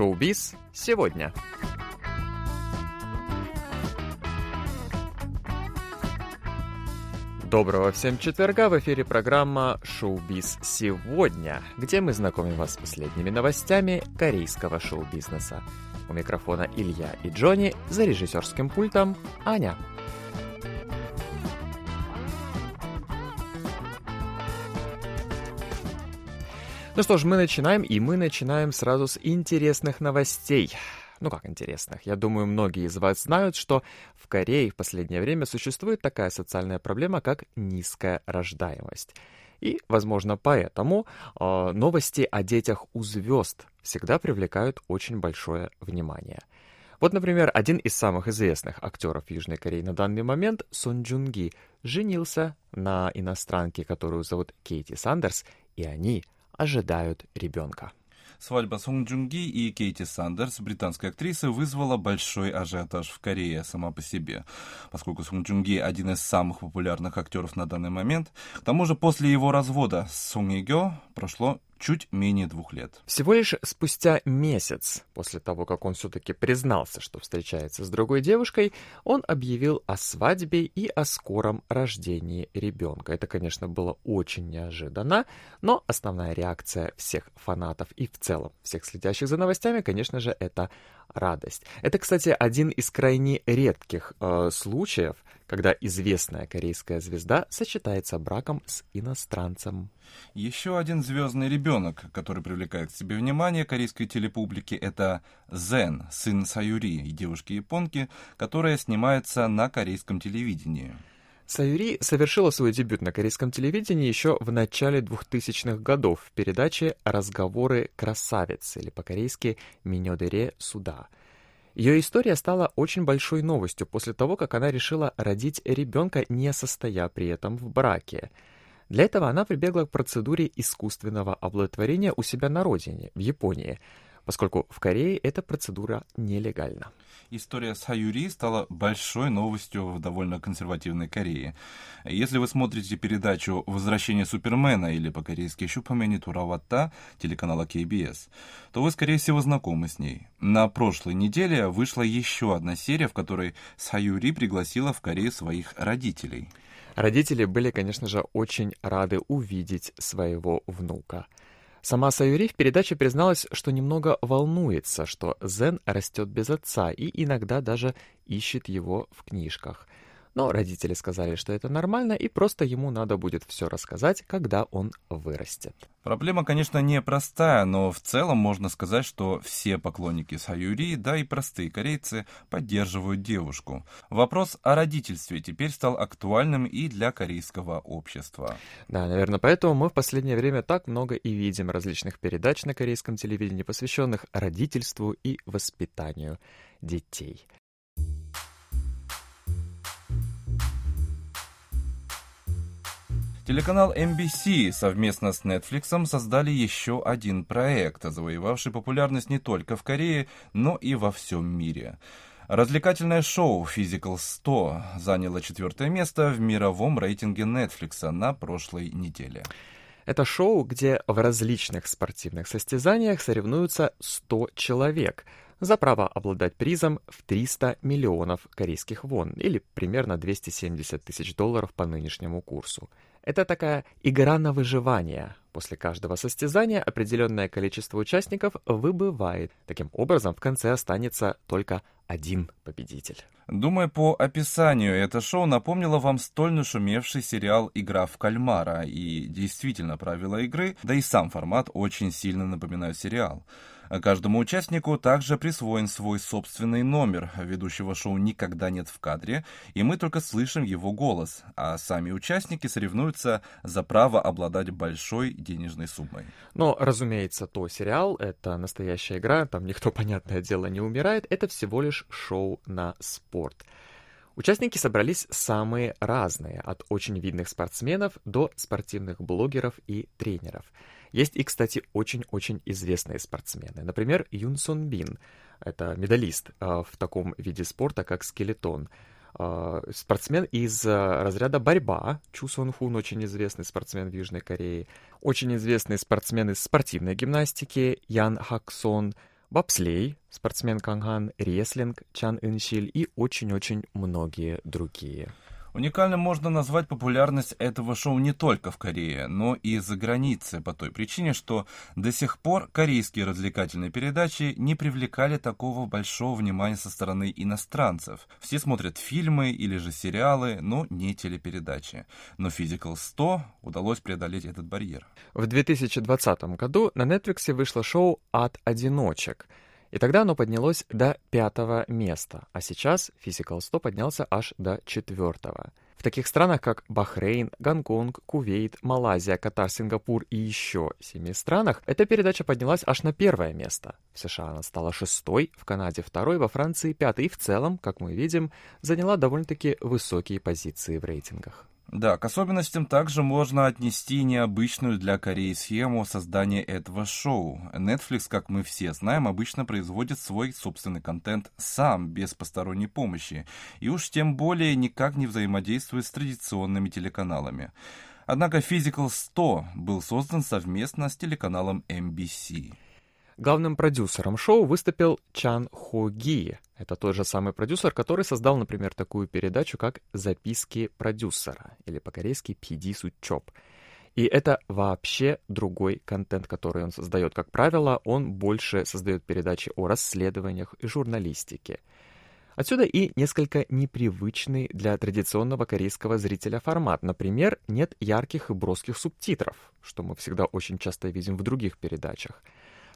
Шоу-биз сегодня. Доброго всем четверга! В эфире программа «Шоу-биз сегодня», где мы знакомим вас с последними новостями корейского шоу-бизнеса. У микрофона Илья и Джонни, за режиссерским пультом Аня. Ну что ж, мы начинаем, и мы начинаем сразу с интересных новостей. Ну как интересных? Я думаю, многие из вас знают, что в Корее в последнее время существует такая социальная проблема, как низкая рождаемость. И, возможно, поэтому э, новости о детях у звезд всегда привлекают очень большое внимание. Вот, например, один из самых известных актеров Южной Кореи на данный момент, Сон Джун Ги, женился на иностранке, которую зовут Кейти Сандерс, и они ожидают ребенка. Свадьба Сон Джунги и Кейти Сандерс, британской актрисы, вызвала большой ажиотаж в Корее сама по себе, поскольку Сон Джунги один из самых популярных актеров на данный момент. К тому же после его развода с Сон Игё прошло чуть менее двух лет. Всего лишь спустя месяц после того, как он все-таки признался, что встречается с другой девушкой, он объявил о свадьбе и о скором рождении ребенка. Это, конечно, было очень неожиданно, но основная реакция всех фанатов и в целом всех следящих за новостями, конечно же, это радость. Это, кстати, один из крайне редких э, случаев, когда известная корейская звезда сочетается браком с иностранцем. Еще один звездный ребенок, который привлекает к себе внимание корейской телепублики, это Зен, сын Саюри, девушки-японки, которая снимается на корейском телевидении. Саюри совершила свой дебют на корейском телевидении еще в начале 2000-х годов в передаче «Разговоры красавиц» или по-корейски «Минёдере суда». Ее история стала очень большой новостью после того, как она решила родить ребенка, не состоя при этом в браке. Для этого она прибегла к процедуре искусственного оплодотворения у себя на родине, в Японии, поскольку в Корее эта процедура нелегальна история Саюри стала большой новостью в довольно консервативной Корее. Если вы смотрите передачу «Возвращение Супермена» или по-корейски «Щупамени Туравата» телеканала KBS, то вы, скорее всего, знакомы с ней. На прошлой неделе вышла еще одна серия, в которой Саюри пригласила в Корею своих родителей. Родители были, конечно же, очень рады увидеть своего внука. Сама Саюри в передаче призналась, что немного волнуется, что Зен растет без отца и иногда даже ищет его в книжках. Но родители сказали, что это нормально, и просто ему надо будет все рассказать, когда он вырастет. Проблема, конечно, непростая, но в целом можно сказать, что все поклонники Саюри, да и простые корейцы, поддерживают девушку. Вопрос о родительстве теперь стал актуальным и для корейского общества. Да, наверное, поэтому мы в последнее время так много и видим различных передач на корейском телевидении, посвященных родительству и воспитанию детей. Телеканал MBC совместно с Netflix создали еще один проект, завоевавший популярность не только в Корее, но и во всем мире. Развлекательное шоу Physical 100 заняло четвертое место в мировом рейтинге Netflix на прошлой неделе. Это шоу, где в различных спортивных состязаниях соревнуются 100 человек за право обладать призом в 300 миллионов корейских вон, или примерно 270 тысяч долларов по нынешнему курсу. Это такая игра на выживание. После каждого состязания определенное количество участников выбывает. Таким образом, в конце останется только один победитель. Думаю, по описанию это шоу напомнило вам столь нашумевший сериал «Игра в кальмара». И действительно, правила игры, да и сам формат очень сильно напоминают сериал. Каждому участнику также присвоен свой собственный номер. Ведущего шоу никогда нет в кадре, и мы только слышим его голос, а сами участники соревнуются за право обладать большой денежной суммой. Но, разумеется, то сериал — это настоящая игра, там никто, понятное дело, не умирает, это всего лишь шоу на спорт. Участники собрались самые разные, от очень видных спортсменов до спортивных блогеров и тренеров — есть и, кстати, очень-очень известные спортсмены. Например, Юн Сон Бин. Это медалист э, в таком виде спорта, как скелетон. Э, спортсмен из э, разряда борьба. Чу Сон Хун, очень известный спортсмен в Южной Корее. Очень известный спортсмен из спортивной гимнастики. Ян Хак Сон. бобслей, спортсмен Канган, реслинг, Чан Иншиль и очень-очень многие другие. Уникальным можно назвать популярность этого шоу не только в Корее, но и за границей, по той причине, что до сих пор корейские развлекательные передачи не привлекали такого большого внимания со стороны иностранцев. Все смотрят фильмы или же сериалы, но не телепередачи. Но Physical 100 удалось преодолеть этот барьер. В 2020 году на Netflix вышло шоу «От одиночек», и тогда оно поднялось до пятого места, а сейчас Physical 100 поднялся аж до четвертого. В таких странах, как Бахрейн, Гонконг, Кувейт, Малайзия, Катар, Сингапур и еще семи странах, эта передача поднялась аж на первое место. В США она стала шестой, в Канаде второй, во Франции пятый и в целом, как мы видим, заняла довольно-таки высокие позиции в рейтингах. Да, к особенностям также можно отнести необычную для Кореи схему создания этого шоу. Netflix, как мы все знаем, обычно производит свой собственный контент сам, без посторонней помощи, и уж тем более никак не взаимодействует с традиционными телеканалами. Однако Physical 100 был создан совместно с телеканалом MBC. Главным продюсером шоу выступил Чан Хо Ги. Это тот же самый продюсер, который создал, например, такую передачу, как «Записки продюсера» или по-корейски «PD Сучоп». И это вообще другой контент, который он создает. Как правило, он больше создает передачи о расследованиях и журналистике. Отсюда и несколько непривычный для традиционного корейского зрителя формат. Например, нет ярких и броских субтитров, что мы всегда очень часто видим в других передачах.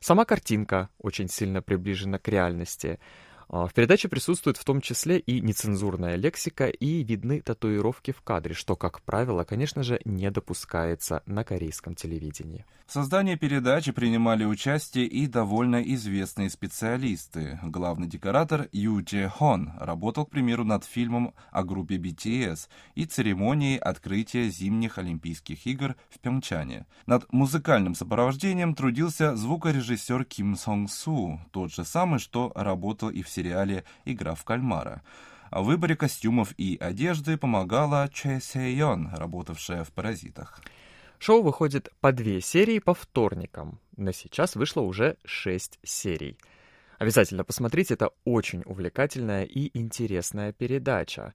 Сама картинка очень сильно приближена к реальности. А, в передаче присутствует в том числе и нецензурная лексика, и видны татуировки в кадре, что, как правило, конечно же, не допускается на корейском телевидении. В создании передачи принимали участие и довольно известные специалисты. Главный декоратор Ю Дже Хон работал, к примеру, над фильмом о группе BTS и церемонией открытия зимних Олимпийских игр в Пьончане. Над музыкальным сопровождением трудился звукорежиссер Ким Сон Су, тот же самый, что работал и в сериале «Игра в кальмара». В выборе костюмов и одежды помогала Чэ Се Йон, работавшая в «Паразитах». Шоу выходит по две серии по вторникам. На сейчас вышло уже шесть серий. Обязательно посмотрите, это очень увлекательная и интересная передача.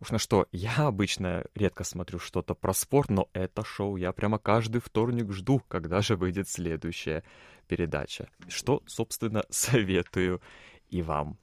Уж на что, я обычно редко смотрю что-то про спорт, но это шоу я прямо каждый вторник жду, когда же выйдет следующая передача. Что, собственно, советую и вам.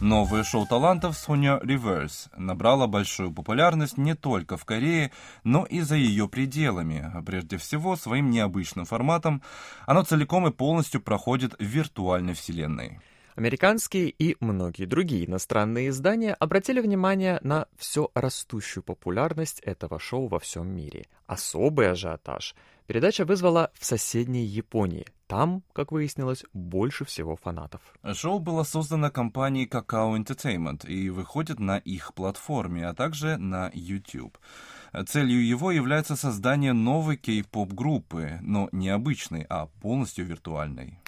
Новое шоу талантов Соня Reverse набрало большую популярность не только в Корее, но и за ее пределами. Прежде всего, своим необычным форматом оно целиком и полностью проходит в виртуальной вселенной. Американские и многие другие иностранные издания обратили внимание на все растущую популярность этого шоу во всем мире. Особый ажиотаж передача вызвала в соседней Японии. Там, как выяснилось, больше всего фанатов. Шоу было создано компанией Kakao Entertainment и выходит на их платформе, а также на YouTube. Целью его является создание новой кей-поп группы, но не обычной, а полностью виртуальной.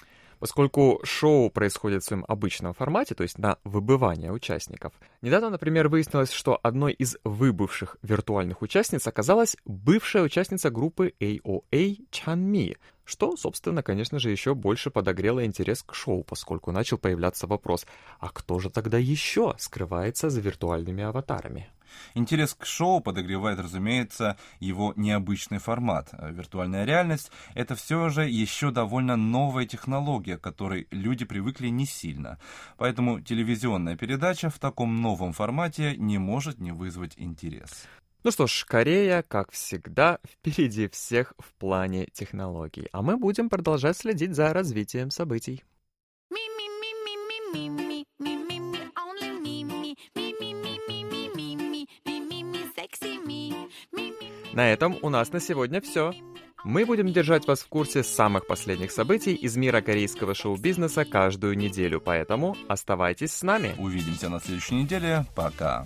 Поскольку шоу происходит в своем обычном формате, то есть на выбывание участников, недавно, например, выяснилось, что одной из выбывших виртуальных участниц оказалась бывшая участница группы AOA Chanmi, что, собственно, конечно же, еще больше подогрело интерес к шоу, поскольку начал появляться вопрос, а кто же тогда еще скрывается за виртуальными аватарами? Интерес к шоу подогревает, разумеется, его необычный формат. Виртуальная реальность — это все же еще довольно новая технология, к которой люди привыкли не сильно. Поэтому телевизионная передача в таком новом формате не может не вызвать интерес. Ну что ж, Корея, как всегда, впереди всех в плане технологий, а мы будем продолжать следить за развитием событий. На этом у нас на сегодня все. Мы будем держать вас в курсе самых последних событий из мира корейского шоу-бизнеса каждую неделю, поэтому оставайтесь с нами. Увидимся на следующей неделе. Пока.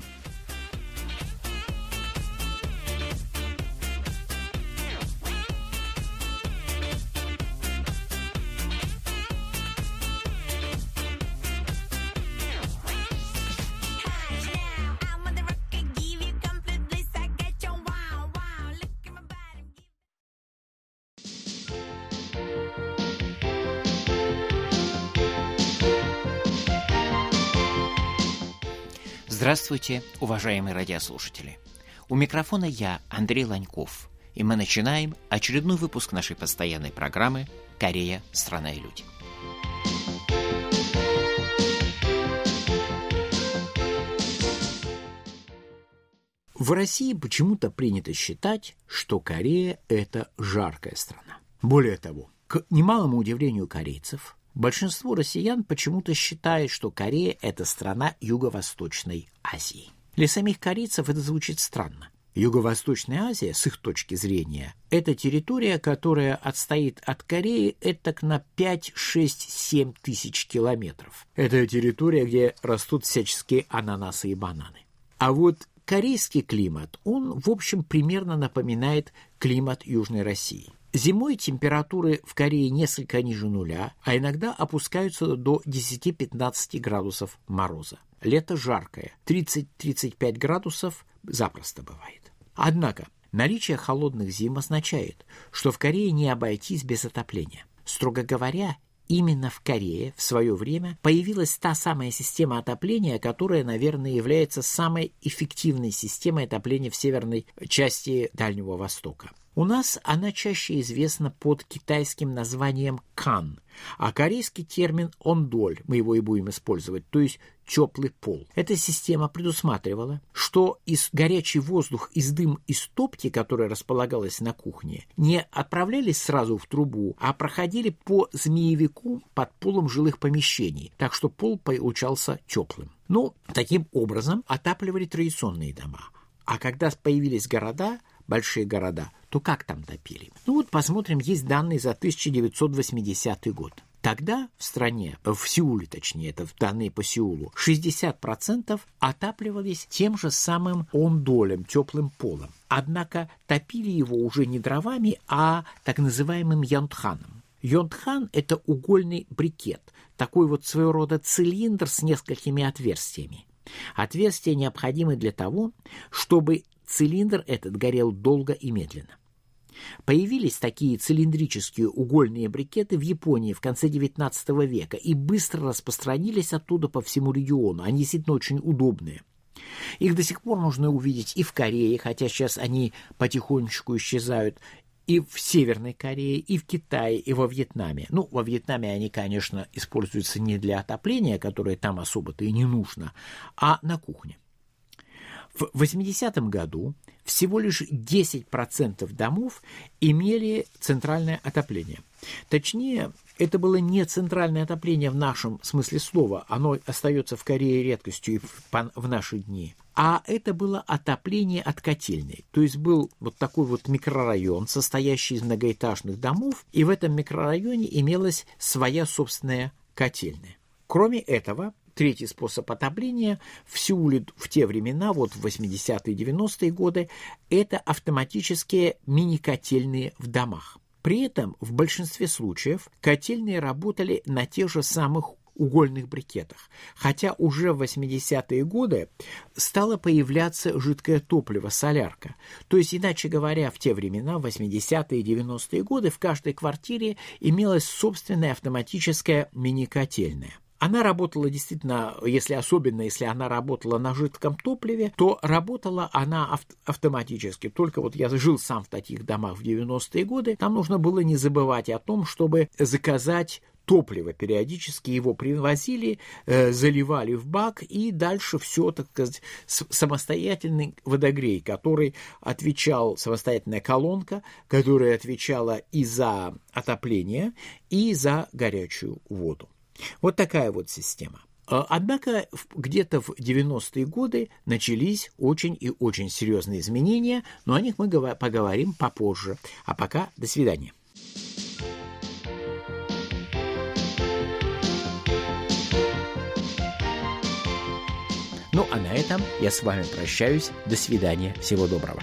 Здравствуйте, уважаемые радиослушатели. У микрофона я, Андрей Ланьков, и мы начинаем очередной выпуск нашей постоянной программы «Корея. Страна и люди». В России почему-то принято считать, что Корея – это жаркая страна. Более того, к немалому удивлению корейцев, Большинство россиян почему-то считает, что Корея – это страна Юго-Восточной Азии. Для самих корейцев это звучит странно. Юго-Восточная Азия, с их точки зрения, это территория, которая отстоит от Кореи это на 5, 6, 7 тысяч километров. Это территория, где растут всяческие ананасы и бананы. А вот корейский климат, он, в общем, примерно напоминает климат Южной России. Зимой температуры в Корее несколько ниже нуля, а иногда опускаются до 10-15 градусов мороза. Лето жаркое, 30-35 градусов запросто бывает. Однако наличие холодных зим означает, что в Корее не обойтись без отопления. Строго говоря, именно в Корее в свое время появилась та самая система отопления, которая, наверное, является самой эффективной системой отопления в северной части Дальнего Востока. У нас она чаще известна под китайским названием «кан», а корейский термин «ондоль» мы его и будем использовать, то есть теплый пол. Эта система предусматривала, что из горячий воздух из дым из топки, которая располагалась на кухне, не отправлялись сразу в трубу, а проходили по змеевику под полом жилых помещений, так что пол получался теплым. Ну, таким образом отапливали традиционные дома. А когда появились города, большие города, то как там топили? Ну вот посмотрим, есть данные за 1980 год. Тогда в стране, в Сеуле точнее, это данные по Сеулу, 60% отапливались тем же самым ондолем, теплым полом. Однако топили его уже не дровами, а так называемым янтханом. Йонтхан – это угольный брикет, такой вот своего рода цилиндр с несколькими отверстиями. Отверстия необходимы для того, чтобы Цилиндр этот горел долго и медленно. Появились такие цилиндрические угольные брикеты в Японии в конце XIX века и быстро распространились оттуда по всему региону. Они действительно очень удобные. Их до сих пор можно увидеть и в Корее, хотя сейчас они потихонечку исчезают, и в Северной Корее, и в Китае, и во Вьетнаме. Ну, во Вьетнаме они, конечно, используются не для отопления, которое там особо-то и не нужно, а на кухне. В 80-м году всего лишь 10% домов имели центральное отопление. Точнее, это было не центральное отопление в нашем смысле слова, оно остается в Корее редкостью в наши дни, а это было отопление от котельной. То есть был вот такой вот микрорайон, состоящий из многоэтажных домов, и в этом микрорайоне имелась своя собственная котельная. Кроме этого, Третий способ отопления в Сеуле в те времена, вот в 80-е 90-е годы, это автоматические мини-котельные в домах. При этом в большинстве случаев котельные работали на тех же самых угольных брикетах. Хотя уже в 80-е годы стало появляться жидкое топливо, солярка. То есть, иначе говоря, в те времена, в 80-е и 90-е годы, в каждой квартире имелась собственная автоматическая мини-котельная. Она работала действительно, если особенно если она работала на жидком топливе, то работала она ав- автоматически. Только вот я жил сам в таких домах в 90-е годы, там нужно было не забывать о том, чтобы заказать топливо периодически его привозили, э, заливали в бак, и дальше все, так сказать, самостоятельный водогрей, который отвечал, самостоятельная колонка, которая отвечала и за отопление, и за горячую воду. Вот такая вот система. А, однако где-то в 90-е годы начались очень и очень серьезные изменения, но о них мы поговорим попозже. А пока до свидания. Ну а на этом я с вами прощаюсь. До свидания. Всего доброго.